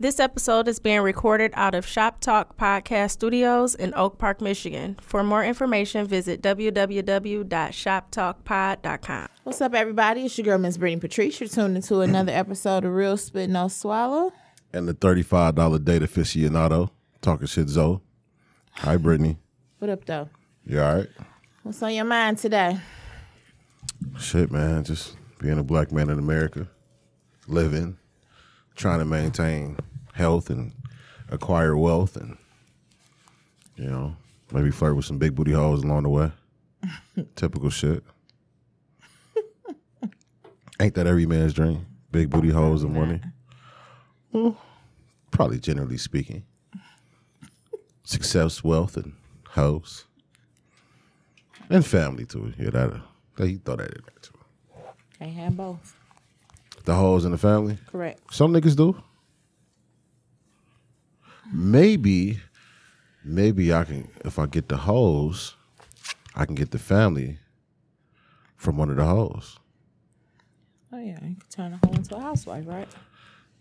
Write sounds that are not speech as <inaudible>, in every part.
This episode is being recorded out of Shop Talk Podcast Studios in Oak Park, Michigan. For more information, visit www.shoptalkpod.com. What's up, everybody? It's your girl, Miss Brittany Patrice. You're tuned into another episode of Real Spit No Swallow. and the thirty-five dollar date aficionado talking shit. Zoe, hi Brittany, What up, though? you all right? What's on your mind today? Shit, man, just being a black man in America, living, trying to maintain health and acquire wealth, and you know maybe flirt with some big booty hoes along the way. <laughs> Typical shit. Ain't that every man's dream? Big booty hoes and money. Well, probably generally speaking. <laughs> Success, wealth, and hoes. And family too. Yeah, that that you throw that in there too. Can't have both. The hoes in the family. Correct. Some niggas do. Maybe, maybe I can if I get the hoes, I can get the family from one of the hoes. Oh, yeah. You can turn a hoe into a housewife, right?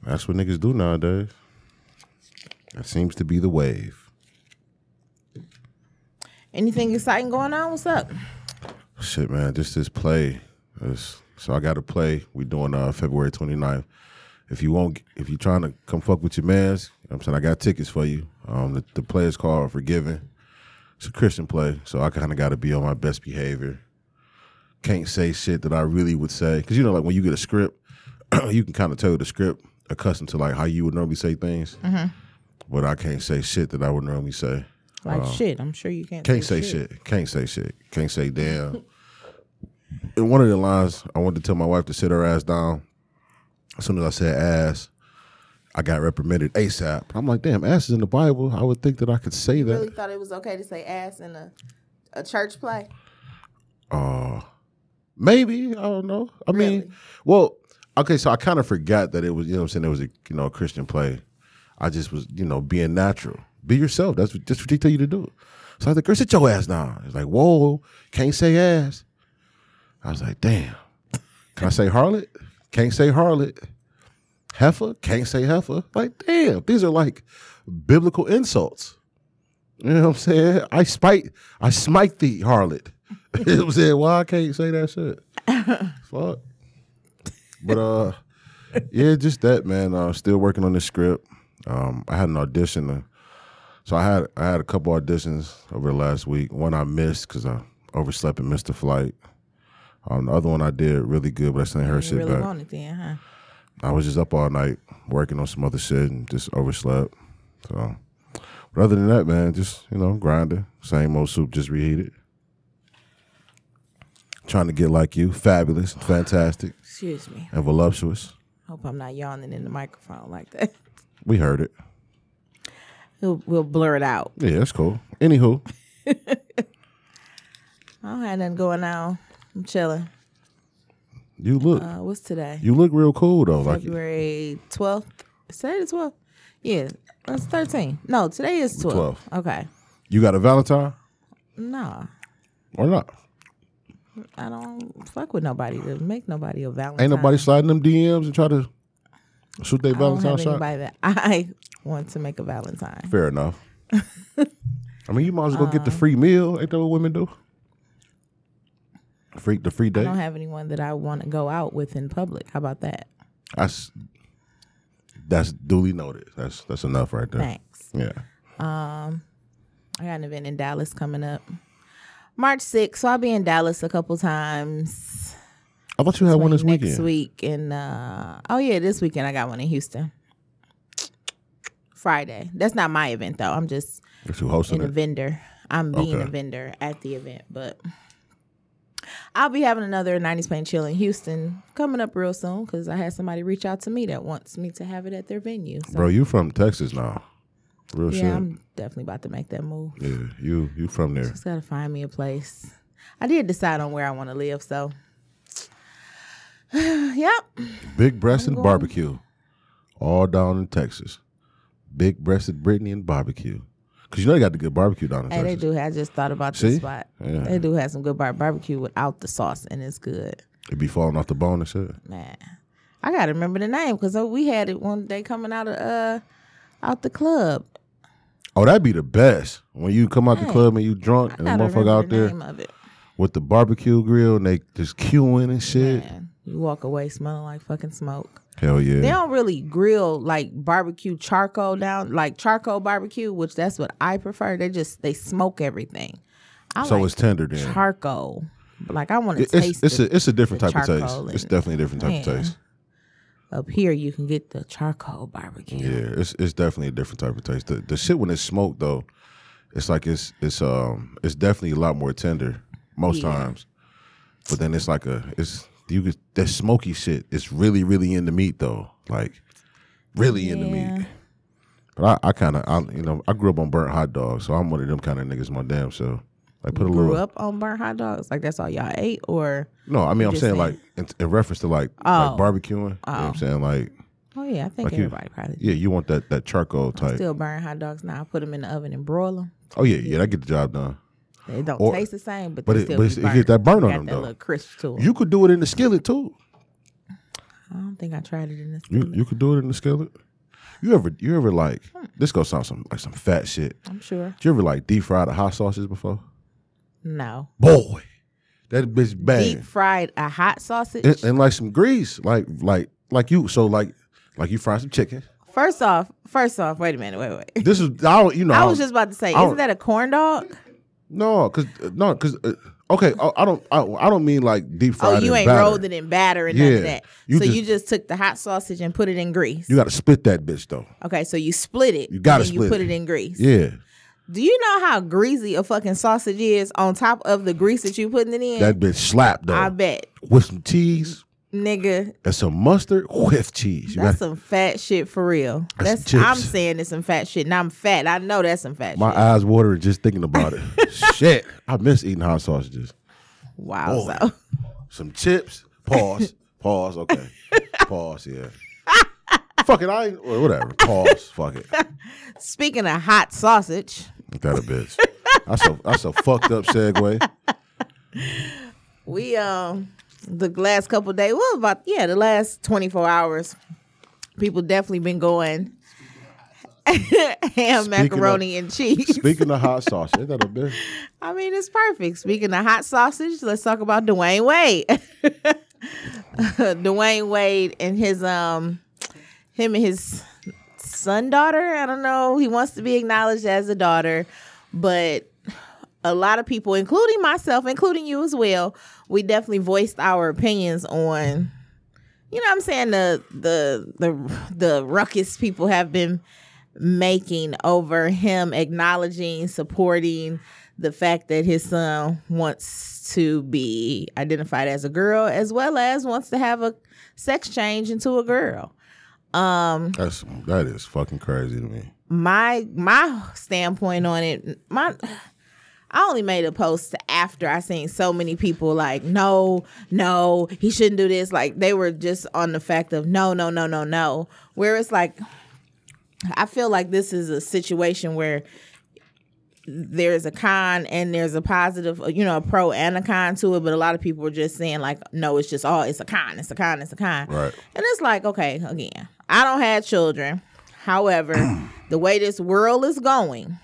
That's what niggas do nowadays. That seems to be the wave. Anything exciting going on? What's up? Shit, man, just this play. It's- so I got to play. We doing uh February 29th. If you won't, if you trying to come fuck with your mans, you know what I'm saying I got tickets for you. Um, the, the play is called Forgiven. It's a Christian play, so I kind of got to be on my best behavior. Can't say shit that I really would say because you know, like when you get a script, <clears throat> you can kind of tell the script accustomed to like how you would normally say things, but I can't say shit that I would normally say. Like shit. I'm sure you can't. Can't say shit. Can't say shit. Can't say damn. In one of the lines, I wanted to tell my wife to sit her ass down. As soon as I said ass, I got reprimanded ASAP. I'm like, damn, ass is in the Bible. I would think that I could say that. Really thought it was okay to say ass in a a church play. Uh, maybe I don't know. I mean, well, okay. So I kind of forgot that it was. You know, what I'm saying it was a you know a Christian play. I just was you know being natural. Be yourself. That's what, that's what they tell you to do. So I was like, girl, sit your ass down. It's like, whoa, can't say ass. I was like, damn. Can I say harlot? Can't say harlot. Heifer? Can't say heifer. Like, damn, these are like biblical insults. You know what I'm saying? I spite, I smite thee, harlot. <laughs> you know what I'm saying? Why I can't say that shit? <laughs> Fuck. But uh, yeah, just that man. Uh, still working on this script. Um, I had an audition. So I had I had a couple auditions over the last week. One I missed because I overslept and missed the flight. Um, the other one I did really good, but I sent her You shit really back. want it then, huh? I was just up all night working on some other shit and just overslept. So, but other than that, man, just you know, grinding. Same old soup, just reheated. Trying to get like you, fabulous, fantastic, Excuse me. and voluptuous. Hope I'm not yawning in the microphone like that. We heard it. We'll, we'll blur it out. Yeah, that's cool. Anywho, <laughs> I don't have nothing going on. I'm chilling. You look, Uh, what's today? you look real cool though. Like February 12th. Is today the 12th? Yeah, that's 13. No, today is 12. 12. Okay. you got a Valentine Nah, or not? I don't fuck with nobody to make nobody a Valentine. Ain't nobody sliding them DMs and try to shoot their Valentine shot. anybody that <laughs> I want to make a Valentine. Fair enough. <laughs> I mean, you might as well go Uh. get the free meal. Ain't that what women do? Free the free day. I don't have anyone that I want to go out with in public. How about that? That's that's duly noted. That's that's enough right there. Thanks. Yeah. Um, I got an event in Dallas coming up. March 6th, so I'll be in Dallas a couple times. I thought you had one this next weekend. week and uh oh yeah this weekend i got one in houston friday that's not my event though i'm just You're hosting in a vendor i'm being a vendor at the event but i'll be having another 90s pain chill in houston coming up real soon because i had somebody reach out to me that wants me to have it at their venue so Bro, you from Texas now. Real yeah shit. i'm definitely about to make that move yeah, you you from there. just gotta find me a place i did decide on where i want to live so <sighs> yep Big breasted barbecue. All down in Texas. Big breasted Brittany and barbecue. Cause you know they got the good barbecue down in Hey, they do. I just thought about See? this spot. Yeah. They do have some good bar- barbecue without the sauce, and it's good, It be falling off the bone and shit. man. I gotta remember the name because we had it one day coming out of uh out the club. Oh, that'd be the best when you come out the Hey, club and you drunk I and the gotta motherfucker remember out the there name of it. with the barbecue grill and they just queuing and shit. Man, you walk away smelling like fucking smoke. Hell yeah. They don't really grill like barbecue charcoal down, like charcoal barbecue, which that's what I prefer. They just they smoke everything. I so like it's tender then. charcoal. Like I want to taste it's it's it. a it's a different type of taste. It's definitely a different type of taste. Up here, you can get the charcoal barbecue. Yeah, it's it's definitely a different type of taste. The, the shit when it's smoked though, it's like it's it's um it's definitely a lot more tender most Yeah. times. But then it's like a it's you get that smoky shit. is really really in the meat though, like really in the meat. But I, I kind of I you know I grew up on burnt hot dogs, so I'm one of them kind of niggas my damn so Like put a little Grew little up on burnt hot dogs. Like that's all y'all ate, or no, I mean I'm saying saying. like in, in reference to like Oh. like barbecuing. You know what I'm Oh. saying like oh yeah, I think Like you- everybody probably. yeah, you want that that charcoal type. Still burn hot dogs now. I put them in the oven and broil them. oh yeah, yeah, that get the job done. They don't Or- taste the same, but, but they it- still but it get that burn on them, that though. little crisp to 'em. You could do it in the skillet too. I don't think I tried it in this. You you could do it in the skillet. You ever you ever like Hmm. this gonna sound some like some fat shit. I'm sure. Did you ever like deep fried a hot sausage before? No. Boy, that bitch bang. Deep fried a hot sausage. And, and like some grease, like like like you. So like like you fry some chicken. first off, first off, wait a minute, wait, wait. This is I don't you know I was just about to say, isn't that a corn dog? No because no because uh, okay I, I don't I, I don't mean like deep fried. Oh, you in ain't batter. rolled it in batter and none Yeah. of that. You so just- you just took the hot sausage and put it in grease. You got to split that bitch though. okay, so you split it. You gotta split You put it. it in grease. Yeah, Do you know how greasy a fucking sausage is on top of the grease that you putting it in? that bitch slap though I bet, with some cheese nigga. That's some mustard with cheese. That's got some fat shit for real. That's That's, I'm saying it's some fat shit, and I'm fat. I know that's some fat my shit. eyes watering just thinking about it. <laughs> Shit, I miss eating hot sausages. Wow. Boy. So Some chips. Pause. <laughs> Pause. Okay. Pause. Yeah. Fuck it. I ain't, whatever. Pause. Fuck it. <laughs> speaking of hot sausage, that a bitch? That's a that's a fucked up segue. we um the last couple days, well about yeah, the last 24 hours, people definitely been going <laughs> ham macaroni and cheese. Speaking of hot <laughs> sauce, ain't that a? I mean, it's perfect. Speaking of hot sausage, let's talk about Dwyane Wade. <laughs> Dwyane Wade and his um him and his son daughter. I don't know. He wants to be acknowledged as a daughter, but a lot of people, including myself, including you as well, we definitely voiced our opinions on you know what I'm saying the the the the ruckus people have been making over him acknowledging, supporting the fact that his son wants to be identified as a girl as well as wants to have a sex change into a girl. Um That's that is fucking crazy to me. my my standpoint on it my I only made a post after I seen so many people like, no, no, he shouldn't do this. Like they were just on the fact of no, no, no, no, no. Where it's like, I feel like this is a situation where there's a con and there's a positive, you know, a pro and a con to it. But a lot of people are just saying like, no, it's just all, it's a con, it's a con, it's a con. Right. And it's like, okay, again, I don't have children. However, <clears throat> the way this world is going,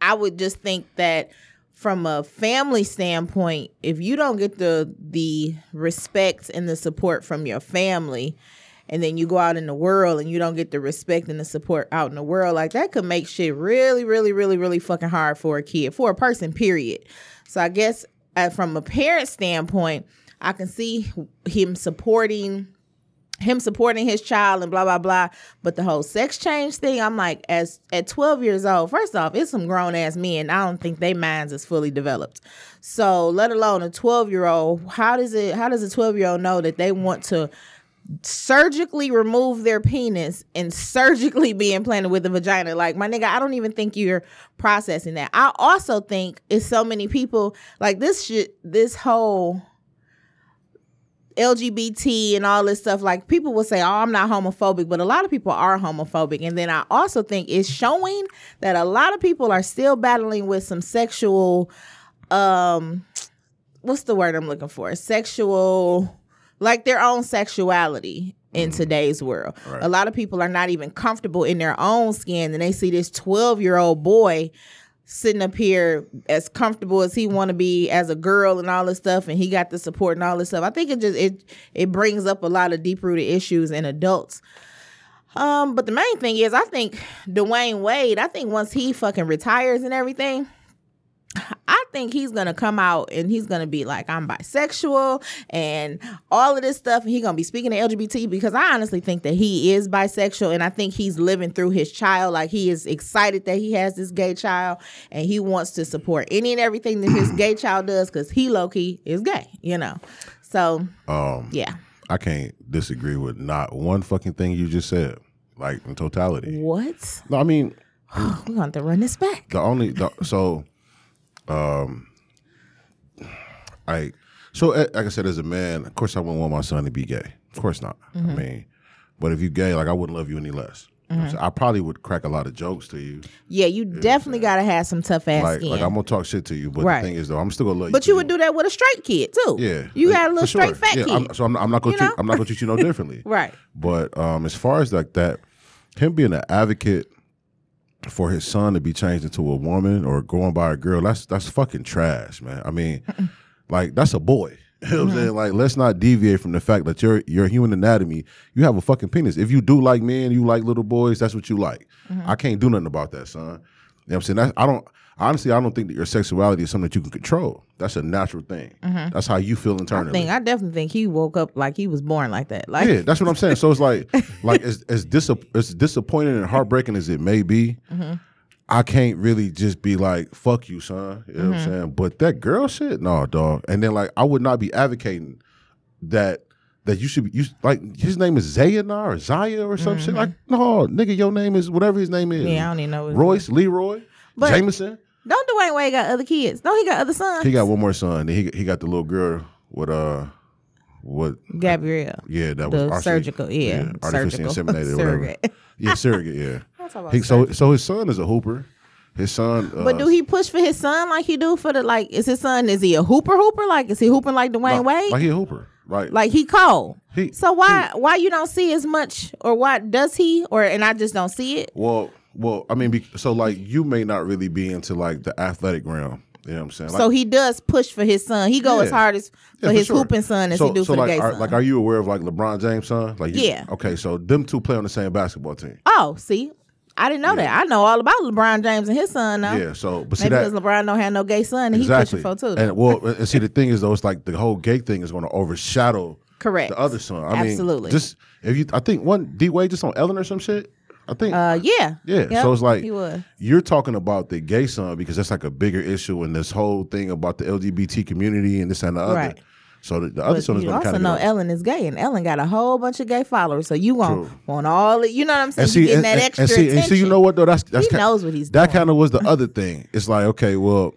I would just think that from a family standpoint, if you don't get the the respect and the support from your family, and then you go out in the world and you don't get the respect and the support out in the world, like that could make shit really, really, really, really fucking hard for a kid, for a person, period. So I guess uh, from a parent standpoint, I can see him supporting him supporting his child and blah blah blah. But the whole sex change thing, I'm like, as at 12 years old, first off, it's some grown ass men. I don't think their minds is fully developed. So let alone a 12 year old, how does it how does a 12 year old know that they want to surgically remove their penis and surgically be implanted with a vagina. Like my nigga, I don't even think you're processing that. I also think it's so many people like this shit, this whole LGBT and all this stuff. Like people will say, "Oh, I'm not homophobic," but a lot of people are homophobic. And then I also think it's showing that a lot of people are still battling with some sexual, um, what's the word I'm looking for? Sexual like their own sexuality in today's world. Mm-hmm. Right. A lot of people are not even comfortable in their own skin and they see this 12-year-old boy sitting up here as comfortable as he want to be as a girl and all this stuff and he got the support and all this stuff. I think it just it it brings up a lot of deep-rooted issues in adults. Um but the main thing is I think Dwyane Wade, I think once he fucking retires and everything, I think he's gonna come out and he's gonna be like, I'm bisexual and all of this stuff, and he's gonna be speaking to LGBT because I honestly think that he is bisexual and I think he's living through his child. Like he is excited that he has this gay child and he wants to support any and everything that his <clears throat> gay child does because he low key is gay, you know. So Um, yeah. I can't disagree with not one fucking thing you just said, like in totality. What? No, I mean <sighs> We're gonna have to run this back. the only the, so, um, I so eh, like I said, as a man, of course I wouldn't want my son to be gay. Of course not. Mm-hmm. I mean, but if you gay, like I wouldn't love you any less. You know what I'm Mm-hmm. I probably would crack a lot of jokes to you. Yeah, you definitely gotta have some tough ass Like, skin. like I'm gonna talk shit to you, but Right. the thing is though, I'm still gonna love you. but you would do that with a straight kid too. Yeah, You like, got a little for sure. straight fat yeah, kid. I'm, so I'm, I'm not gonna You treat, know? I'm not gonna treat you no <laughs> differently. right. But um, as far as like that, him being an advocate for his son to be changed into a woman or going by a girl, that's that's fucking trash, man. I mean, like that's a boy. <laughs> You know what I'm saying? Like, let's not deviate from the fact that your your human anatomy, you have a fucking penis. If you do like men, you like little boys, that's what you like. Mm-hmm. I can't do nothing about that, son. You know what I'm saying? That, I don't honestly I don't think that your sexuality is something that you can control. That's a natural thing. Mm-hmm. That's how you feel I internally. think I definitely think he woke up like he was born like that. Like Yeah, that's what I'm saying. So it's like, <laughs> like as as, disap- as disappointing and heartbreaking as it may be, mm-hmm. I can't really just be like, "Fuck you, son." You know what I'm mm-hmm. saying? But that girl shit, no, dog. And then like, I would not be advocating that that you should be. You like his name is Zayana or Zaya or some shit. Like, no, nigga, your name is whatever his name is. Yeah, I don't even know. Royce, Leroy, But- Jameson. Don't Dwyane Wade got other kids? Don't he got other sons? He got one more son. He he got the little girl with uh, what Gabrielle. Yeah, that was RC surgical, yeah, artificially surgical. inseminated or <laughs> whatever. Yeah, surrogate. Yeah. <laughs> He, so so his son is a hooper. His son. Uh, But do he push for his son like he do for the like? Is his son? Is he a hooper hooper? Like is he hooping like Dwayne like, Wade? Like he a hooper. Right. Like he cold. He- so why why you don't see as much or why does he or and I just don't see it? well, well, I mean, so like you may not really be into like the athletic realm. You know what I'm saying? Like, so he does push for his son. He go Yeah. as hard as for Yeah, his sure. hooping son as so, he do so for like, the gay are, son. Like, are you aware of like LeBron James' son? Like, you, Yeah. Okay, so them two play on the same basketball team. oh, see, I didn't know that. I know all about LeBron James and his son now. Yeah. So, but see Maybe that because LeBron don't have no gay son and exactly. he pushing for too. And well, <laughs> and see the thing is though, it's like the whole gay thing is going to overshadow Correct. the other son. I Absolutely. mean, just if you, I think one D Wade just on Ellen or some shit. I think. Uh, yeah. yeah. Yep, So it's like you're talking about the gay son because that's like a bigger issue and this whole thing about the LGBT community and this and the other. Right. So the, the other son is you going to also know Ellen is gay, and Ellen got a whole bunch of gay followers. So you want want all the, you know what I'm saying? and see, you getting and, that extra and see, and see, you know what though? That's that's He kind, knows what he's that kind of was the other thing. It's like okay, well,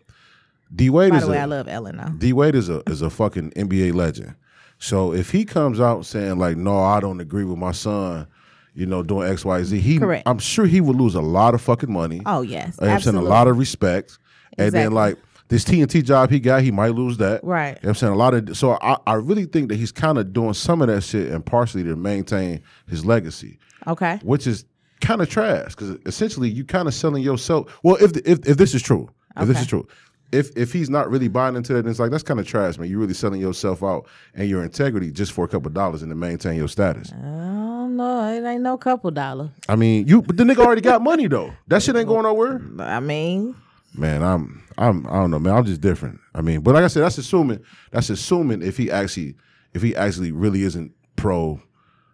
D Wade is. By the way, a, I love Ellen now. D Wade is a is a fucking NBA legend. So if he comes out saying like, no, I don't agree with my son, you know, doing X, Y, Z, he Correct. I'm sure he would lose a lot of fucking money. Oh yes, You I'm saying a lot of respect. And then like this TNT job he got, he might lose that. Right. You know what I'm saying? A lot of so I, I really think that he's kind of doing some of that shit and partially to maintain his legacy, okay. which is kind of trash because essentially you kind of selling yourself. Well, if if if this is true, if this is true. If, if he's not really buying into that, then it's like that's kind of trash, man. You're really selling yourself out and your integrity just for a couple dollars and to maintain your status. I don't know. It ain't no couple dollar. I mean, you but the nigga already got money though. That shit ain't going nowhere. I mean, Man, I'm I'm I don't know, man. I'm just different. I mean, but like I said, that's assuming that's assuming if he actually if he actually really isn't pro,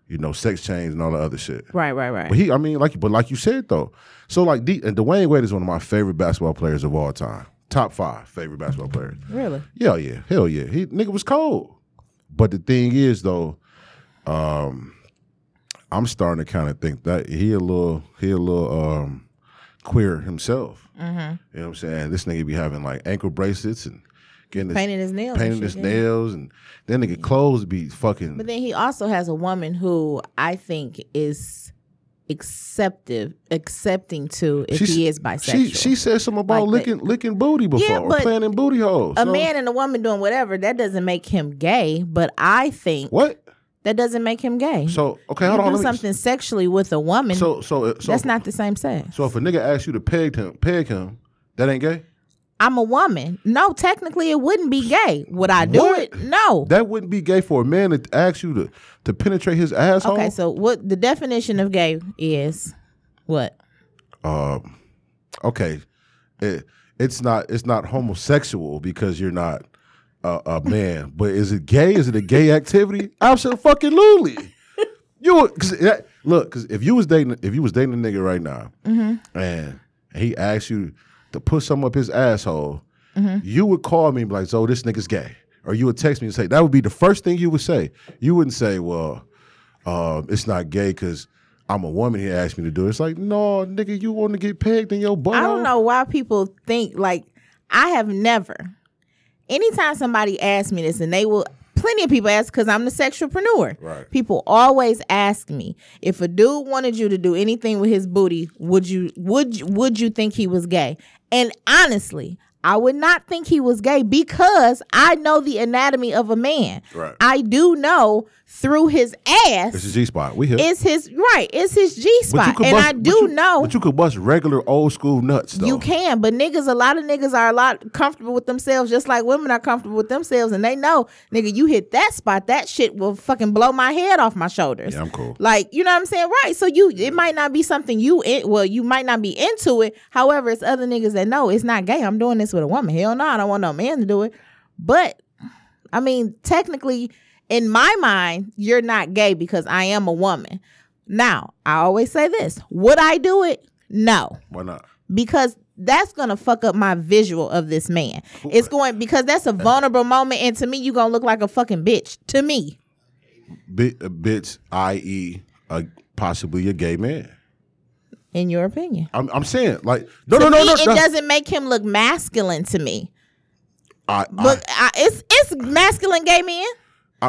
you know, sex change and all the other shit. right, right, right. But he, I mean, like, but like you said though, so like, D, and Dwyane Wade is one of my favorite basketball players of all time. Top five favorite basketball players. really? Yeah, yeah, hell yeah. He nigga was cold. But the thing is though, um, I'm starting to kind of think that he a little he a little um queer himself. Mm-hmm. You know what I'm saying? This nigga be having like ankle bracelets and getting his, Painting his nails. and painting his nails and then nigga clothes be fucking But then he also has a woman who I think is acceptive accepting to if She's- he is bisexual. She she said something about Like licking licking booty before Yeah, or playing in booty holes. a So- man and a woman doing whatever, that doesn't make him gay, but I think What? That doesn't make him gay. So okay, you hold on. do let me- something sexually with a woman, So so so that's not the same sex. So if a nigga asks you to peg him, peg him, that ain't gay. I'm a woman. No, technically it wouldn't be gay. Would I do What? it? No. That wouldn't be gay for a man to ask you to to penetrate his asshole. Okay, so what the definition of gay is what? um, okay, it, it's not it's not homosexual because you're not a, a man, but is it gay? Is it a gay activity? Absolutely. You cause that, look, because if you was dating if you was dating a nigga right now, Mm-hmm. and he asked you to put some up his asshole, Mm-hmm. you would call me and be like, "So this nigga's gay," or you would text me and say that would be the first thing you would say. You wouldn't say, "Well, um, it's not gay because." I'm a woman. He asked me to do it. It's like, no, nigga, you want to get pegged in your butt? I don't know why people think like I have never. Anytime somebody asks me this, and they will, plenty of people ask because I'm the sexualpreneur. Right. People always ask me if a dude wanted you to do anything with his booty, would you would you- would you think he was gay? And honestly, I would not think he was gay because I know the anatomy of a man. Right. I do know through his ass It's his G spot. We here. is his right. It's his G spot, and bust- I but do you- know. But you could bust regular old school nuts though. You can, but niggas, a lot of niggas are a lot comfortable with themselves, just like women are comfortable with themselves, and they know, nigga, you hit that spot, that shit will fucking blow my head off my shoulders. Yeah, I'm cool. Like, you know what I'm saying, right? So you, it might not be something you, in, well, you might not be into it. However, it's other niggas that know it's not gay. I'm doing this with a woman. Hell no, I don't want no man to do it. But I mean, technically, in my mind, you're not gay because I am a woman. Now, I always say this: Would I do it? No Why not? because that's gonna fuck up my visual of this man. It's going because that's a vulnerable moment, and to me, you gonna look like a fucking bitch. To me, a bitch, i.e., a, possibly a gay man. in your opinion, I'm, I'm saying like no, no, no, me, no. it no. doesn't make him look masculine to me. I, But I, it's it's masculine gay men,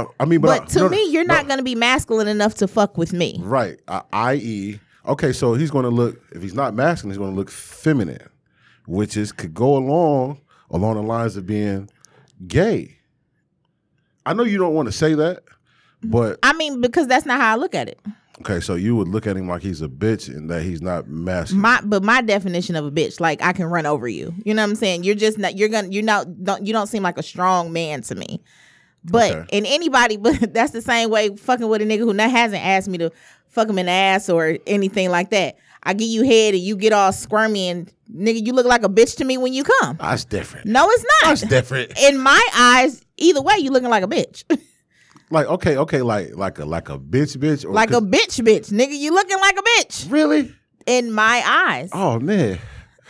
I, I, mean, but, but, I- to no, me, you're no, not gonna be masculine enough to fuck with me. right. I, i.e., okay, so he's going to look. If he's not masculine, he's going to look feminine, which is could go along along the lines of being gay. I know you don't want to say that, but I mean, because that's not how I look at it. okay, so you would look at him like he's a bitch and that he's not masculine. My but my definition of a bitch, like I can run over you. You know what I'm saying? You're just not. You're gonna. You're not. Don't, you don't seem like a strong man to me. But Okay. in anybody, <laughs> but that's the same way fucking with a nigga who not, hasn't asked me to fuck him in the ass or anything like that. I give you head and you get all squirmy and nigga, you look like a bitch to me when you come. That's different. No, it's not. That's different. <laughs> In my eyes, either way, you looking like a bitch, <laughs> Like okay, okay, like like a like a bitch, bitch, or like a bitch, bitch, nigga. You looking like a bitch really. in my eyes. Oh man.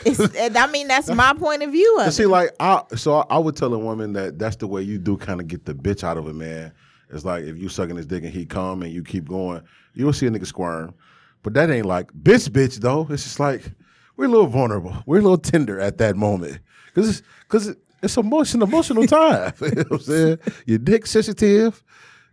It's, I mean, that's my point of view of And it. see, like, I so I, I would tell a woman that that's the way you do kind of get the bitch out of a man. It's like if you sucking his dick and he come and you keep going, you'll see a nigga squirm. But that ain't like bitch, bitch though. It's just like we're a little vulnerable. We're a little tender at that moment because it's because it, it's emotion, emotional time. <laughs> you know what I'm saying? Your dick sensitive.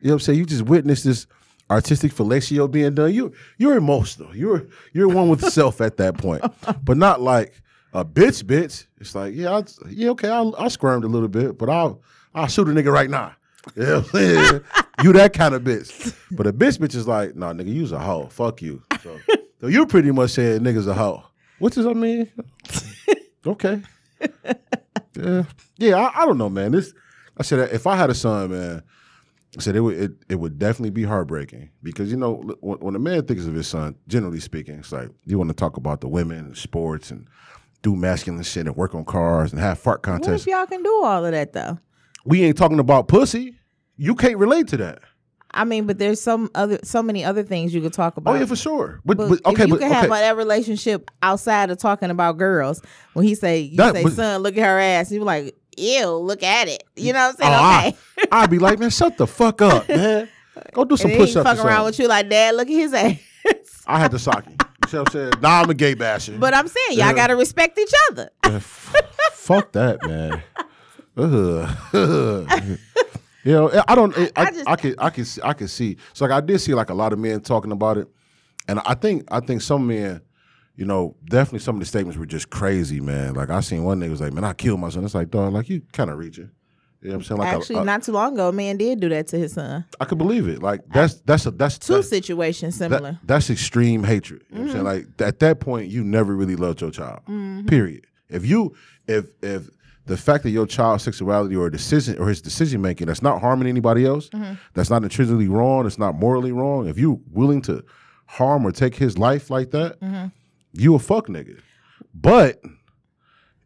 You know what I'm saying? You just witnessed this artistic fellatio being done. You you're emotional. You're you're one with self at that point, <laughs> but not like a bitch, bitch. It's like yeah, I, yeah, okay. I I squirmed a little bit, but I'll I'll shoot a nigga right now. You know what I'm saying? <laughs> you that kind of bitch. But a bitch, bitch is like, nah, nigga, you's a hoe. Fuck you. So, so you pretty much saying niggas a hoe. What does that mean? <laughs> Okay. Yeah, yeah. I, I don't know, man. This I said if I had a son, man, I said it would it, it would definitely be heartbreaking because you know when, when a man thinks of his son, generally speaking, it's like you want to talk about the women and sports and do masculine shit and work on cars and have fart What contests. if y'all can do all of that though? We ain't talking about pussy. You can't relate to that. I mean, but there's some other, so many other things you could talk about. Oh yeah, for sure. But, But, but okay, if you but can okay. have that relationship outside of talking about girls, when he say, you That say, son, look at her ass, you like, ew, look at it. You know what Oh, I'm saying? Oh, okay. I, <laughs> I'd be like, man, shut the fuck up, <laughs> man. Go do some push ups. fuck around with you like, dad, look at his ass. I had to sock him. You <laughs> see what I'm saying? Nah, I'm a gay basher. but I'm saying, y'all Yeah. got to respect each other. Man, f- fuck that, man. Ugh. you know, I don't. I, I I, just- I can, I can, see, I can see. So like, I did see like a lot of men talking about it, and I think I think some men, you know, definitely some of the statements were just crazy, man. Like I seen one nigga was like, "Man, I killed my son." It's like, dog, like you kind of reaching. You know what I'm saying? Like Actually, a- not too long ago, a man did do that to his son. I could believe it. Like that's that's a that's Two that- situations that- similar. that's extreme hatred. You know what I'm saying? Mm-hmm. Like at that point, you never really loved your child. Mm-hmm. Period. If you if if the fact that your child's sexuality or decision or his decision making that's not harming anybody else, mm-hmm. that's not intrinsically wrong, it's not morally wrong. If you willing to harm or take his life like that, you a fuck nigga. But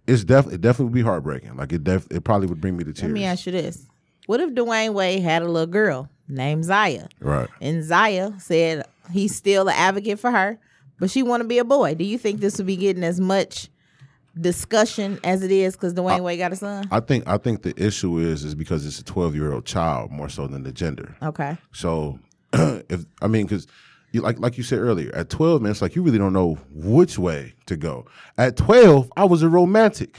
it's definitely it definitely would be heartbreaking. Like it def- it probably would bring me to tears. Let me ask you this: What if Dwyane Wade had a little girl named Zaya, right. and Zaya said he's still an advocate for her, but she want to be a boy? Do you think this would be getting as much discussion as it is because Dwyane Wade got a son? I think I think the issue is is because it's a 12 year old child more so than the gender. Okay. So <clears throat> if I mean, because you like like you said earlier, at twelve, man, it's like you really don't know which way to go. At twelve, I was a romantic.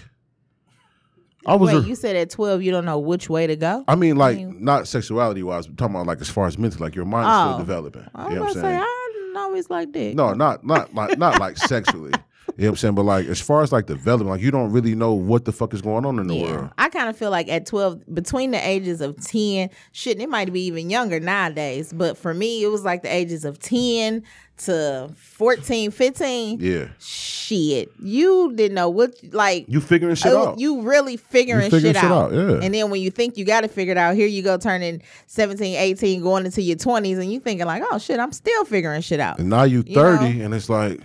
I was. Wait, a, you said at twelve you don't know which way to go. I mean, like mean- not sexuality wise, but talking about like as far as mental, like your mind is Oh. still developing. I was you know what I'm say saying? I didn't always like dick. No, not not like not like <laughs> sexually. You know what I'm saying? But like as far as like development, like you don't really know what the fuck is going on in the world. I kind of feel like at 12, between the ages of 10, shit, it might be even younger nowadays. But for me, it was like the ages of 10 to 14, 15. Yeah. Shit. You didn't know what, like, You figuring shit oh, out. you really figuring, You figuring shit, shit out. out, yeah. And then when you think you got it figured out, here you go turning 17, 18, going into your 20s, and you thinking, like, oh shit, I'm still figuring shit out. and now you You 30 and it's like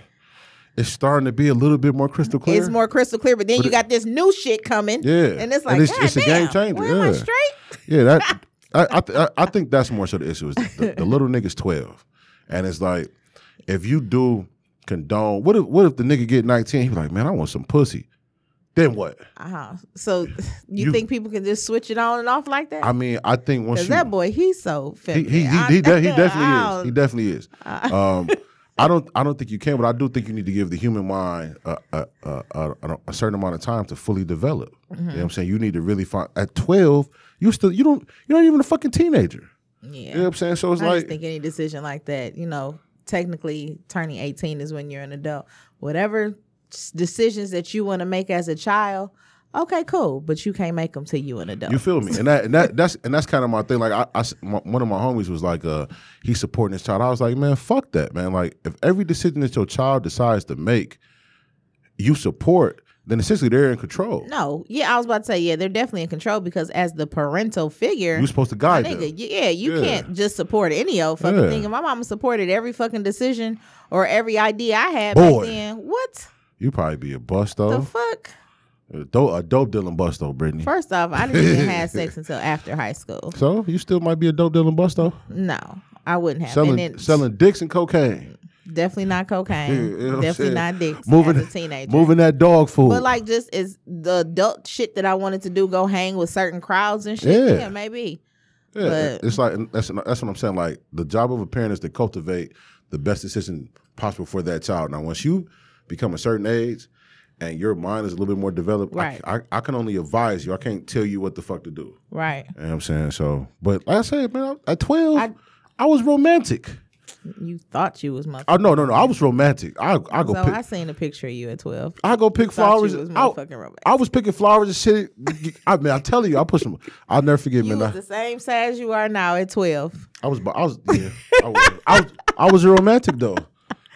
it's starting to be a little bit more crystal clear. It's more crystal clear, but then you got this new shit coming. Yeah. And it's And like, it's- God it's a damn, game changer, Where am I yeah. straight? Yeah, that <laughs> I I, th- I I think that's more so the issue is the, the little nigga's twelve, and it's like if you do condone, what if what if the nigga get nineteen? He's like, man, I want some pussy. Then what? Uh-huh. So you, You- think people can just switch it on and off like that? I mean, I think once you that boy, he's so he feminine. he he, he, de- he <laughs> definitely is. He definitely is. Um, I don't I don't think you can, but I do think you need to give the human mind a a, a, a, a certain amount of time to fully develop. You know what I'm saying? You need to really find at 12, you still you don't you're not even a fucking teenager. yeah. You know what I'm saying? So it's like I like just think any decision like that, you know, technically turning 18 is when you're an adult. Whatever decisions that you want to make as a child, okay, cool, but you can't make them till you an adult. You feel me? And that and that that's and that's kind of my thing. Like I, I my- one of my homies was like, uh, he's supporting his child. I was like, man, fuck that, man. Like if every decision that your child decides to make, you support, then essentially they're in control. no, yeah, I was about to say, yeah, they're definitely in control because as the parental figure, You're supposed to guide nigga, them. yeah, you Yeah. can't just support any old fucking Yeah. thing. And my mama supported every fucking decision or every idea I had Boy. back then. What You probably be a bust though. the fuck? A dope, a dope dealing bust though, Brittany. First off, I didn't even have <laughs> sex until after high school. So you still might be a dope dealing bust though, No, I wouldn't have. selling then selling dicks and cocaine, definitely not cocaine. Yeah, <laughs> you know definitely not dicks moving as a teenager. moving that dog food. But like just is the adult shit that I wanted to do, go hang with certain crowds and shit. Yeah. Yeah, maybe. Yeah, But- it's like that's that's what I'm saying. Like the job of a parent is to cultivate the best decision possible for that child. Now, once you become a certain age and your mind is a little bit more developed, Right. I, I, I can only advise you. I can't tell you what the fuck to do. Right. You know what I'm saying? So, but like I said, man, at 12, I, I- was romantic. You thought you was my. Oh no, no, no, I was romantic. I I go so pick. I seen a picture of you at twelve. I go pick flowers. was I, romantic. I was picking flowers and shit. <laughs> I mean, I tell you, I put some. I'll never forget, You man. was I- the same size you are now at twelve. I was, I was, yeah, I was, I was, I was a romantic though.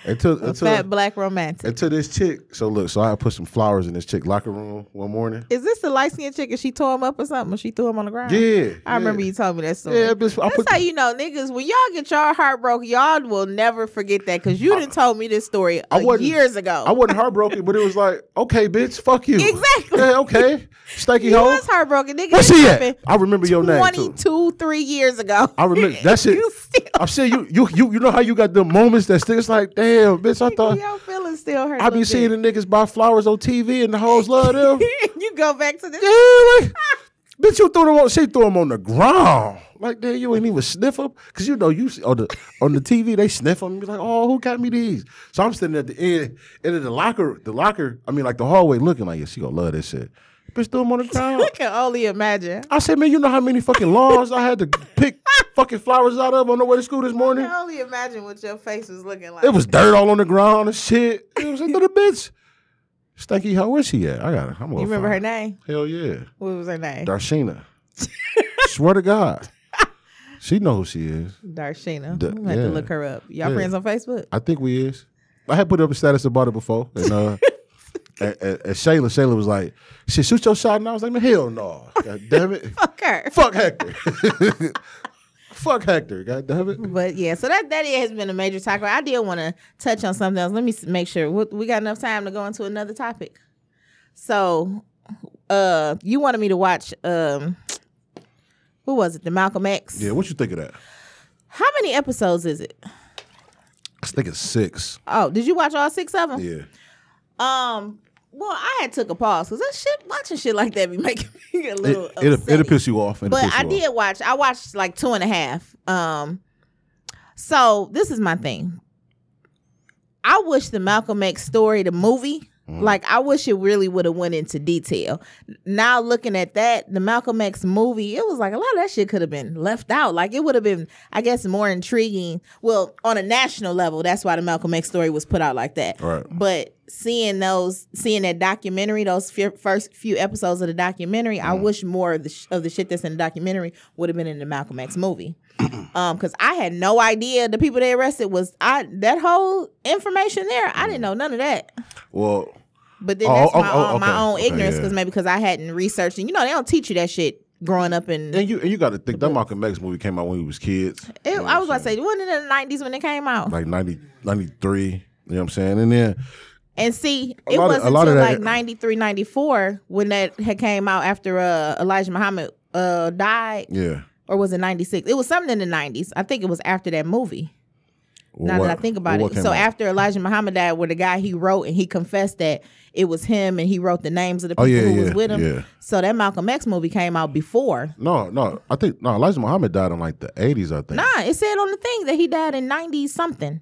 Until A until fat black romantic. until this chick. So look, so I put some flowers in this chick locker room one morning. Is this the light skinned chick and she tore him up or something? Or she threw him on the ground? Yeah, I remember you told me that story. Yeah, bitch, I That's put how you know, niggas. When y'all get y'all heartbroken, y'all will never forget that because you didn't told me this story I uh, years ago. I wasn't heartbroken, but it was like, okay, bitch, fuck you. Exactly. Yeah, okay, stanky <laughs> you hoe. was heartbroken, nigga. Where's she at? I remember your name 22, three years ago. I remember that <laughs> shit. <laughs> I'm saying you, you, you, you know how you got the moments that still. It's like, damn, bitch. I <laughs> thought your feelings still hurt. I be seeing the niggas buy flowers on TV and the hoes love them. <laughs> you go back to this. Yeah, like, bitch, you threw them on. She threw them on the ground. Like, damn, you ain't even sniff them, cause you know you see on the on the TV they sniff them. And be like, oh, who got me these? So I'm sitting at the end, end of the locker, the locker. I mean, like the hallway, looking like, yeah, she gonna love this shit. Bitch, threw them on the ground. I can only imagine. I said, man, you know how many fucking laws I had to pick fucking flowers out of on the way to school this morning. I can only imagine what your face was looking like. It was dirt all on the ground and shit. It was into the bitch. Stanky, how where's she at? I got her. I'm You remember her name? Hell yeah. What was her name? Darshina. <laughs> Swear to God. She know who she is. Darshina. Da- I'm gonna have yeah. to look her up. Y'all Yeah. friends on Facebook? I think we is. I had put up a status about it before. And uh <laughs> and, and, and Shayla, Shayla was like, "She shoot your shot. And I was like, man, hell no. God damn it. <laughs> Fuck her. Fuck Hector. Fuck Hector. God damn it. But yeah, so that that has been a major topic. I did want to touch on something else. Let me make sure we, we got enough time to go into another topic. So, uh, you wanted me to watch um, who was it? The Malcolm X. Yeah, what you think of that? How many episodes is it? I think it's six. Oh, did you watch all six of them? Yeah. Um. Well, I had took a pause because that shit, watching shit like that be <laughs> making me a It, little. it'll, upset. it'll piss you off. It'll but you I off. did watch. I watched like two and a half. Um, so this is my thing. I wish the Malcolm X story, the movie, Mm. like I wish it really would have went into detail. Now looking at that, the Malcolm X movie, it was like a lot of that shit could have been left out. Like it would have been, I guess, more intriguing. Well, on a national level, that's why the Malcolm X story was put out like that. Right. But seeing those, seeing that documentary, those few, first few episodes of the documentary, I wish more of the sh- of the shit that's in the documentary would have been in the Malcolm X movie. <clears throat> um, because I had no idea the people they arrested was I that whole information there. I didn't know none of that. Well, But then Oh, that's oh, my oh, own, my okay. own Okay, ignorance yeah. because maybe because I hadn't researched and you know they don't teach you that shit growing up in. and you and you got to think that Malcolm X movie came out when we was kids. It, You know I was about to say, it wasn't in the nineties when it came out? like 90, 93, You know what I'm saying? And then And see, it wasn't of until that- like 93, 94 when that had came out after uh, Elijah Muhammad uh, died, yeah. Or was it ninety six? It was something in the nineties. I think it was after that movie. Well, now what- that I think about well, it, so out? after Elijah Muhammad died, where the guy he wrote and he confessed that it was him and he wrote the names of the Oh, people yeah, who was with him. yeah. So that Malcolm X movie came out before. No, no. I think no. Elijah Muhammad died in like the eighties. I think. Nah, it said on the thing that he died in ninety something.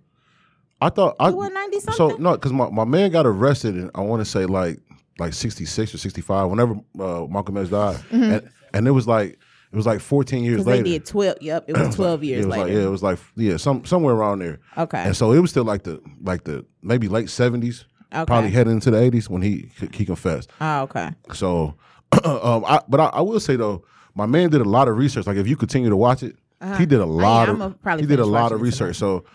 I thought I was 90 So no, because my, my man got arrested and I want to say like like sixty six or sixty five. Whenever uh, Malcolm X died, and, and it was like it was like fourteen years Because Mm-hmm. they did twelve. Yep, it was <clears throat> twelve Yeah, years it was later. like yeah, it was like yeah, some somewhere around there. Okay. And so it was still like the like the maybe late seventies, Okay. probably heading into the eighties when he he confessed. oh, okay. So, <clears throat> um, I, but I, I will say though, my man did a lot of research. Like if you continue to watch it, he did a lot Uh-huh. I'ma of probably he did a lot of research. So,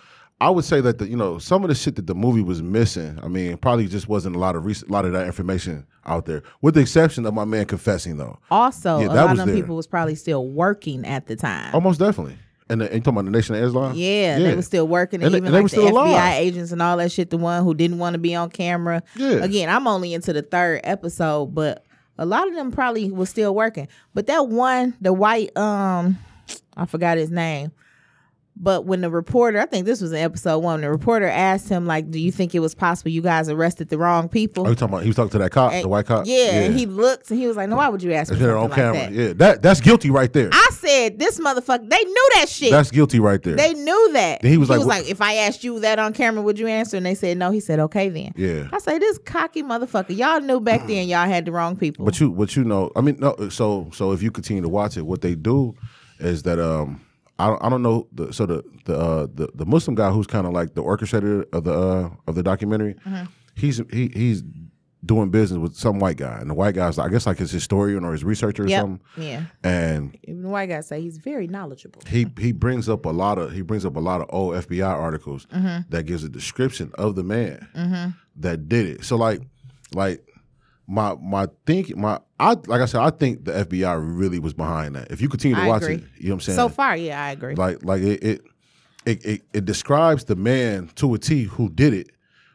I would say that the you know some of the shit that the movie was missing. I mean, probably just wasn't a lot of a lot of that information out there, with the exception of my man confessing though. Also, Yeah, a lot of them there. people was probably still working at the time. Almost definitely. And, the, and you talking about the Nation of Islam? Yeah, they were still working, and, And even they like the FBI alive. agents and all that shit. The one who didn't want to be on camera. Yeah. Again, I'm only into the third episode, but a lot of them probably was still working. But that one, the white, um, I forgot his name. But when the reporter, I think this was in episode one, the reporter asked him like, "Do you think it was possible you guys arrested the wrong people?" Are you talking about? He was talking to that cop, And- the white cop. Yeah, and he looked and he was like, "No, why would you ask me on like camera. that?" Yeah, that that's guilty right there. I said, "This motherfucker, they knew that shit." That's guilty right there. They knew that. Then he was like, "What-" if I asked you that on camera, would you answer? And they said no. He said, okay then. Yeah. I say this cocky motherfucker. Y'all knew back then y'all had the wrong people. But you, but you know, I mean, no. So, so if you continue to watch it, what they do is that um, I don't, I don't know. The, so the the uh, the the Muslim guy who's kind of like the orchestrator of the uh, of the documentary, Mm-hmm. he's he he's doing business with some white guy, and the white guy's I guess like his historian or his researcher or yep. something, Yeah. and Even the white guy say he's very knowledgeable. he he brings up a lot of he brings up a lot of old FBI articles Mm-hmm. that gives a description of the man that did it. So like like my my think my I like I said I think the FBI really was behind that. If you continue to I watch agree. it, you know what I'm saying. So far, yeah, I agree. like like it it, it it it describes the man to a T who did it,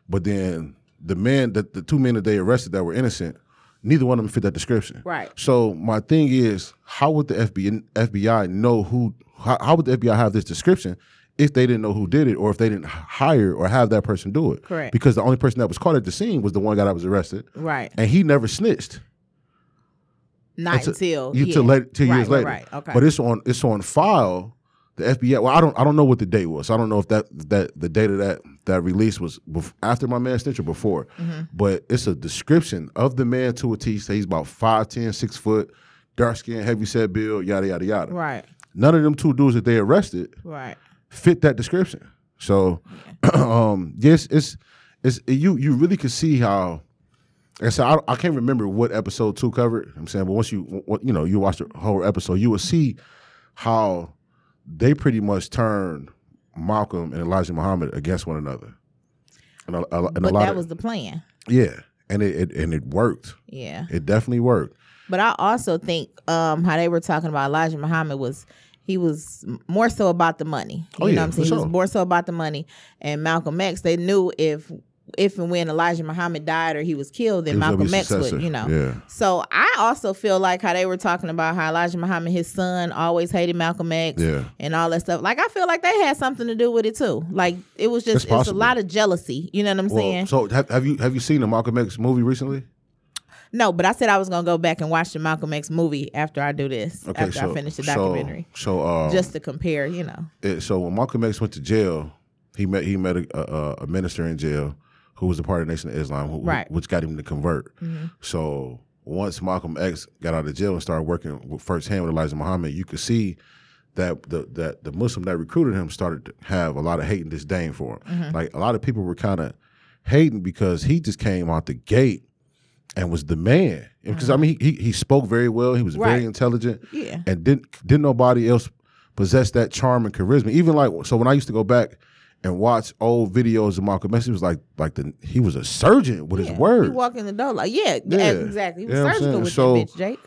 but then the man that the two men that they arrested that were innocent. Neither one of them fit that description. Right. So my thing is, how would the FBI, FBI know who? How, how would the FBI have this description if they didn't know who did it, or if they didn't hire or have that person do it? Correct. Because the only person that was caught at the scene was the one guy that was arrested, right. and he never snitched Not until you yeah. till later, two right, years later. Right. Okay. But it's on it's on file. The FBI. Well, I don't I don't know what the date was. I don't know if that that the date of that that release was bef- after my man snitch or before. Mm-hmm. But it's a description of the man to a T. Say he's about 5'10", 6 foot, dark skin, heavy set build, yada yada yada. right. none of them two dudes that they arrested Right. Fit that description. So, <clears throat> um, yes, it's it's you you really can see how. I said, I, I can't remember what episode two covered. I'm saying, but once you you know you watch the whole episode, you will see how they pretty much turned Malcolm and Elijah Muhammad against one another. And a, a, and a But lot that of, was the plan. yeah, and it, it and it worked. Yeah. It definitely worked. But I also think um, how they were talking about Elijah Muhammad was he was more so about the money. You Oh, know yeah, what I'm saying? He was more so about the money. And Malcolm X, they knew if if and when Elijah Muhammad died or he was killed, then was Malcolm X would, you know. Yeah. So I also feel like how they were talking about how Elijah Muhammad, his son, always hated Malcolm X Yeah. and all that stuff. Like I feel like they had something to do with it too. Like it was just It's it's a lot of jealousy. You know what I'm Well, saying? so have, have you have you seen the Malcolm X movie recently? No, but I said I was gonna go back and watch the Malcolm X movie after I do this. Okay, after so I finish the documentary. So, uh, just to compare, you know. it, so when Malcolm X went to jail, he met he met a, a, a minister in jail who was a part of the Nation of Islam, who, Right. which got him to convert. Mm-hmm. So once Malcolm X got out of jail and started working with, firsthand with Elijah Muhammad, you could see that the that the Muslim that recruited him started to have a lot of hate and disdain for him. Mm-hmm. Like a lot of people were kind of hating because he just came out the gate and was the man. Because I mean, he, he he spoke very well. He was. Right. very intelligent Yeah. and didn't didn't nobody else possess that charm and charisma. Even like so when I used to go back and watch old videos of Malcolm X, he was like like the he was a surgeon with Yeah. his words. He walk in the door like, yeah, Yeah. exactly. He was You know surgical with So- that bitch, Jake.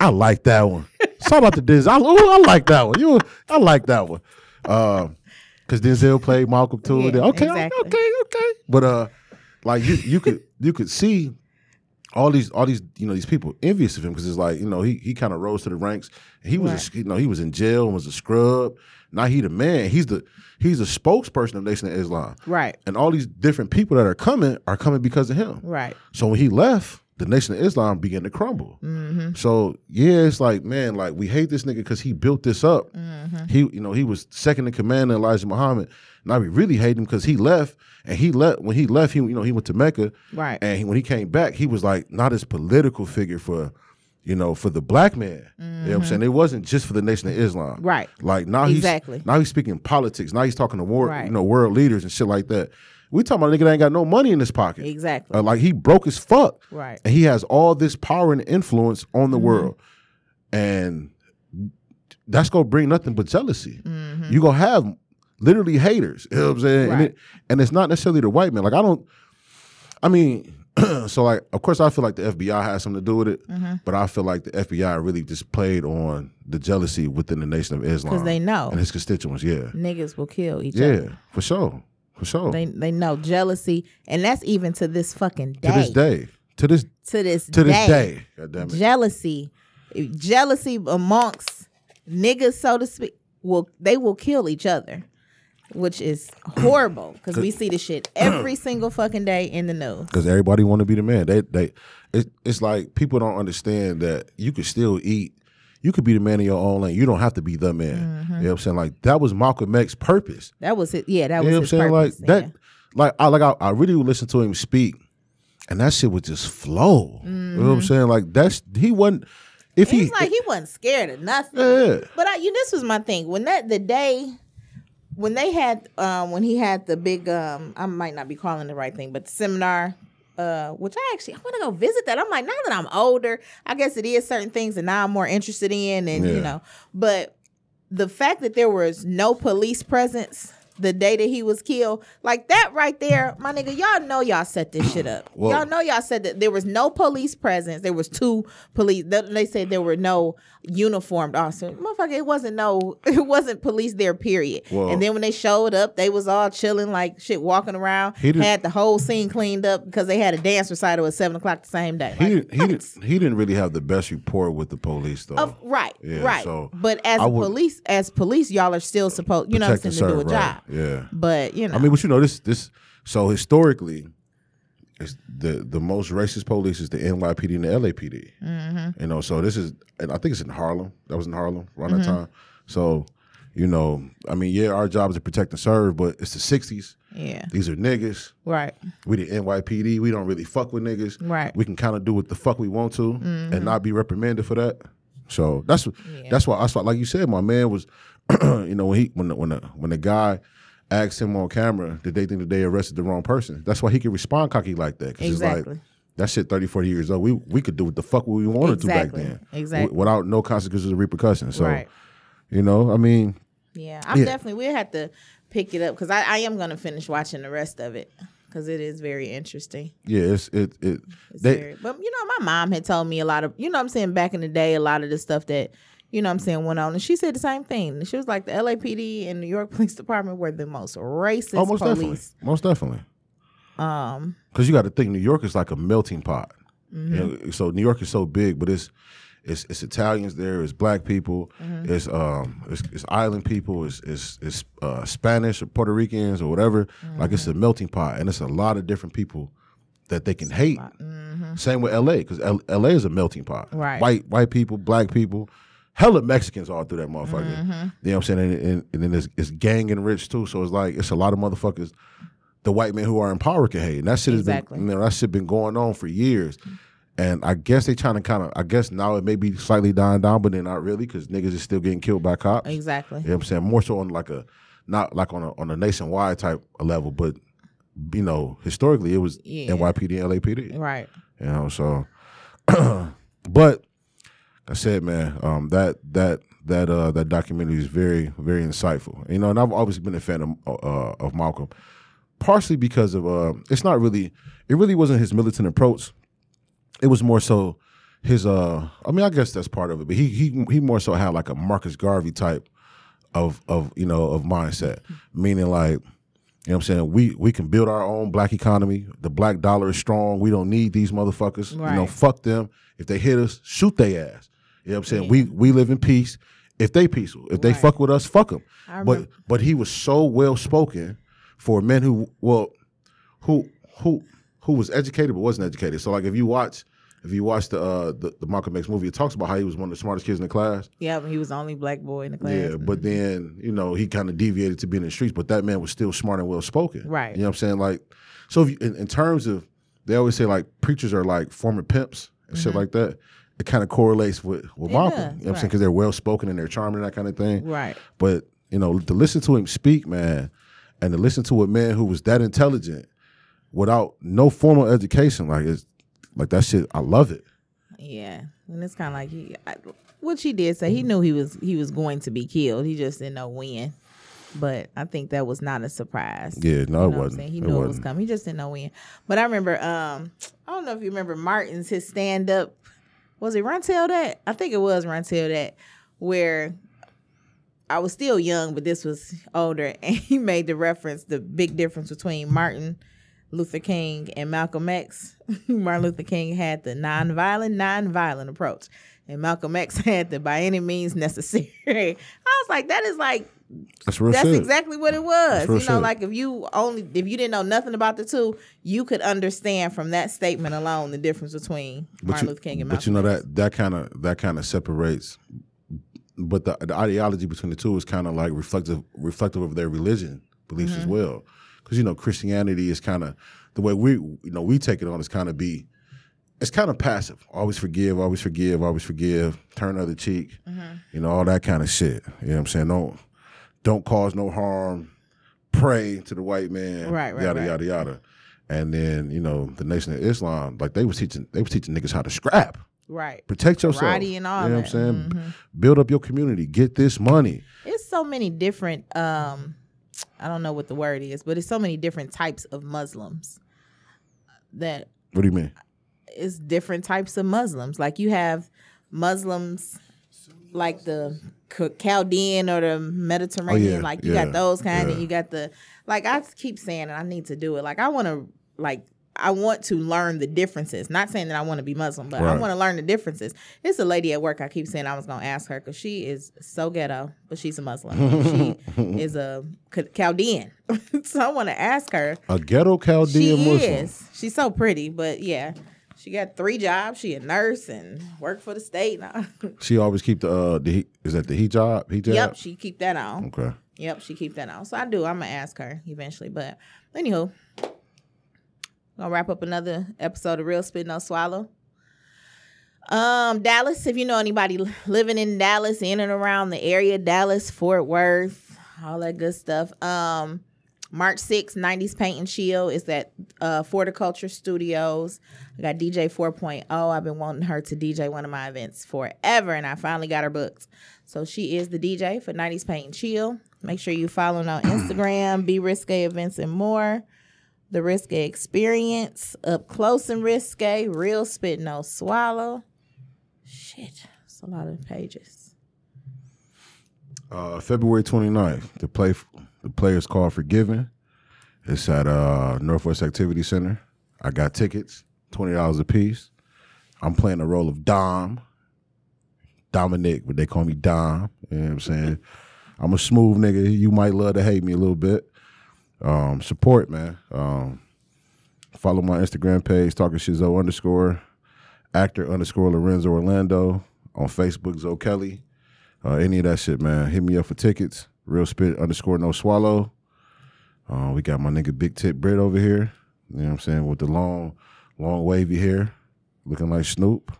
I like that one. Sorry about the Denzel. I, I like that one. You, I like that one. Because Denzel played Malcolm too. Yeah, okay, exactly. okay, okay. But uh, like you, you could you could see all these all these you know these people envious of him because it's like you know he he kind of rose to the ranks. He was a, you know he was in jail and was a scrub. Now he the man. He's the he's a spokesperson of Nation of Islam. Right. And all these different people that are coming are coming because of him. Right. So when he left, the Nation of Islam began to crumble. Mm-hmm. So yeah, it's like man, like we hate this nigga because he built this up. Mm-hmm. He, you know, he was second in command to Elijah Muhammad. Now we really hate him because he left, and he left when he left. He, you know, he went to Mecca, Right. and he, when he came back, he was like not as political figure for, you know, for the black man. You know what I'm saying? It wasn't just for the Nation of Islam. Mm-hmm. Right. Like now Exactly. he's now he's speaking politics. Now he's talking to war, Right. you know, world leaders and shit like that. We talking about a nigga that ain't got no money in his pocket. Exactly. Uh, like he broke as fuck. Right. And he has all this power and influence on Mm-hmm. the world. And that's gonna bring nothing but jealousy. Mm-hmm. You gonna have literally haters. You know what I'm saying? And, it, and it's not necessarily the white man. Like I don't I mean, <clears throat> so like of course I feel like the FBI has something to do with it, Mm-hmm. but I feel like the FBI really just played on the jealousy within the Nation of Islam because they know. And his constituents, yeah. Niggas will kill each Yeah, other. Yeah, for sure. For sure. They they know jealousy, and that's even to this fucking day. to this day. To this To this to this day. day. God damn it. Jealousy, jealousy amongst niggas, so to speak, will they will kill each other, which is horrible because we see this shit every <clears throat> single fucking day in the news. because everybody want to be the man. They they it, it's like people don't understand that you could still eat. You could be the man in your own lane. You don't have to be the man. Mm-hmm. You know what I'm saying? Like that was Malcolm X's purpose. That was it. Yeah, that You know what I'm saying? purpose. Like that. Like I like I, I really would listen to him speak, and that shit would just flow. You know what I'm saying? Like that's he wasn't. If he, like he wasn't scared of nothing. Yeah. But I, you, this was my thing when that the day when they had um when he had the big um I might not be calling the right thing, but the seminar. Uh, which I actually I want to go visit that. I'm like, now that I'm older, I guess it is certain things that now I'm more interested in, and you know. But the fact that there was no police presence the day that he was killed, like that right there, my nigga, y'all know y'all set this shit up. Well- y'all know y'all said that there was no police presence. There was two police. They, said there were no uniformed officers. Motherfucker, it wasn't no, <laughs> it wasn't police there. Period. Well- and then when they showed up, they was all chilling like shit, walking around. He had the whole scene cleaned up because they had a dance recital at seven o'clock the same day. he Like, didn't he didn't he didn't really have the best rapport with the police though. Of, right, Yeah, right. so but as would- police, as police, y'all are still supposed, you know, what I'm saying, to do a serve, job. Yeah. But you know, I mean, but you know this this so historically, it's the the most racist police is the NYPD and the LAPD. Mm-hmm. You know, so this is and I think it's in Harlem. That was in Harlem around that Mm-hmm. time. So, you know, I mean, yeah, our job is to protect and serve, but it's the '60s. yeah, These are niggas. right, We the NYPD. We don't really fuck with niggas. Right. Mm-hmm. We can kind of do what the fuck we want to and not be reprimanded for that. So that's Yeah. that's why I why like you said, my man was, <clears throat> you know, when he when the, when the when the guy asked him on camera, did they think that they arrested the wrong person? That's why he could respond cocky like that. 'cause it's Exactly. like that shit 30, 40 years old. We we could do what the fuck we wanted Exactly. to back then. Exactly. w- without no consequences or repercussions. So right. you know, I mean, Yeah, I'm Yeah. definitely. We'll have to pick it up because I, I am going to finish watching the rest of it because it is very interesting. yeah, it's it it It's they very, but you know, my mom had told me a lot of, you know, what I'm saying back in the day, a lot of the stuff that, you know, what I'm saying went on, and she said the same thing. She was like, the LAPD and New York <laughs> Police Department were the most racist oh, most definitely, most definitely. Um, Because you got to think New York is like a melting pot. Mm-hmm. You know, so New York is so big, but it's it's it's Italians there, it's black people, Mm-hmm. it's um it's, it's island people, it's it's it's uh, Spanish or Puerto Ricans or whatever. Like it's a melting pot, and it's a lot of different people that they can hate. Same with L.A. because L- L.A. is a melting pot. Mm-hmm. Right. White white people, black people. Hella Mexicans all through that motherfucker. Mm-hmm. You know what I'm saying? And, and, and then it's, it's gang enriched too. So it's like it's a lot of motherfuckers the white men who are in power can hate. And that shit has Exactly. been you know, that shit been going on for years. And I guess they trying to kind of I guess now it may be slightly dying down, but they're not really because niggas is still getting killed by cops. exactly. You know what I'm saying? More so on like a not like on a on a nationwide type of level, but you know, historically it was Yeah. NYPD and LAPD. Right. You know, so <clears throat> but I said, man, um, that that that uh that documentary is very very insightful. You know, and I've always been a fan of uh, of Malcolm, partially because of uh, it's not really it really wasn't his militant approach. It was more so his uh I mean I guess that's part of it, but he he he more so had like a Marcus Garvey type of of you know of mindset, meaning like you know what I'm saying? We we can build our own black economy. The black dollar is strong. We don't need these motherfuckers. You know, fuck them. If they hit us, shoot their ass. You know what I'm saying? We we live in peace. If they peaceful, if they fuck with us, fuck them. But but he was so well spoken for men who well who who who was educated but wasn't educated. So like if you watch if you watch the uh the, the Malcolm X movie, it talks about how he was one of the smartest kids in the class. Yeah, but he was the only black boy in the class. Yeah, but then you know he kind of deviated to being in the streets, but that man was still smart and well spoken. Right. You know what I'm saying? Like, so if you, in, in terms of, they always say like preachers are like former pimps and shit like that. It kind of correlates with with. It Malcolm. does, You know what I'm saying? Because they're well spoken and they're charming and that kind of thing. Right. But you know, to listen to him speak, man, and to listen to a man who was that intelligent without no formal education, like it's like that shit. I love it. Yeah, and it's kind of like he, I, what she did say. He knew he was he was going to be killed. He just didn't know when. But I think that was not a surprise. Yeah, no, You it know what I'm wasn't. He It knew it, was wasn't. coming. He just didn't know when. But I remember, um, I don't know if you remember Martin's his stand up. Was it Runteldat? I think it was Runteldat, where I was still young, but this was older, <laughs> and he made the reference, the big difference between Martin Luther King and Malcolm X. <laughs> Martin Luther King had the nonviolent, nonviolent approach, and Malcolm X <laughs> had the by any means necessary. I was like, that is like That's real that's shit. exactly what it was. You know, shit. like if you only if you didn't know nothing about the two, you could understand from that statement alone the difference between Martin you, Luther King and but Malcolm. you know that that kind of that kind of separates. But the, the ideology between the two is kind of like reflective reflective of their religion beliefs Mm-hmm. as well. Because you know Christianity is kind of the way we you know we take it on is kind of be. It's kind of passive. Always forgive, always forgive, always forgive. Turn the other cheek. Mm-hmm. You know all that kind of shit. You know what I'm saying? Don't don't cause no harm. Pray to the white man. Right, right, Yada right. yada yada. And then you know the Nation of Islam, like they was teaching, they was teaching niggas how to scrap right. protect yourself. Karate and all you know that. Mm-hmm. what I'm saying? Build up your community. Get this money. It's so many different um I don't know what the word is, but it's so many different types of Muslims that What do you mean? it's different types of Muslims. Like you have Muslims like the Chaldean or the Mediterranean. Oh, yeah, like you yeah, got those kind yeah. and you got the like I keep saying and I need to do it. Like I want to like I want to learn the differences. Not saying that I want to be Muslim, but I want to learn the differences. It's a lady at work. I keep saying I was gonna ask her because she is so ghetto, but she's a Muslim. she <laughs> is a Ch- Chaldean, <laughs> so I want to ask her A ghetto Chaldean she Muslim. is. She's so pretty, but yeah, she got three jobs. She a nurse and work for the state. Now. <laughs> She always keep the uh the he- is that the hijab? Hijab? yep, she keep that on. Okay. Yep, she keep that on. So I do. I'm gonna ask her eventually. But anywho, gonna wrap up another episode of Real Spit No Swallow. Um, Dallas, if you know anybody living in Dallas, in and around the area, Dallas, Fort Worth, all that good stuff. Um, March 6th, 90s Paint and Chill is at uh, Forticulture Studios. I got DJ 4.0. I've been wanting her to DJ one of my events forever, and I finally got her booked. So she is the DJ for 90s Paint and Chill. Make sure you follow on Instagram, Be Risque Events and more. The Risque Experience, Up Close and Risque, Real Spit No Swallow. Shit, it's a lot of pages. Uh, February 29th, the play the play is called Forgiven. It's at uh, Northwest Activity Center. I got tickets, twenty dollars a piece. I'm playing the role of Dom, Dominic, but they call me Dom. You know what I'm saying? I'm a smooth nigga. You might love to hate me a little bit. Um, support, man. Um, follow my Instagram page, talking shizzo underscore, actor underscore Lorenzo Orlando on Facebook, Zoe Kelly. Uh, any of that shit, man. Hit me up for tickets. Real spit underscore no swallow. Uh, we got my nigga Big Tip Bread over here. You know what I'm saying? With the long, long wavy hair, looking like Snoop.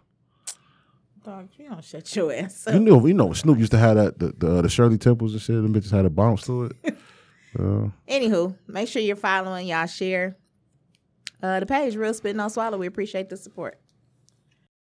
Dog, you don't shut your ass up. You know, you know, Snoop used to have that the the, the Shirley Temples and shit. Them bitches had a bounce to it. <laughs> Uh, Anywho, make sure you're following, y'all share uh, the page, Real Spit No Swallow. We appreciate the support.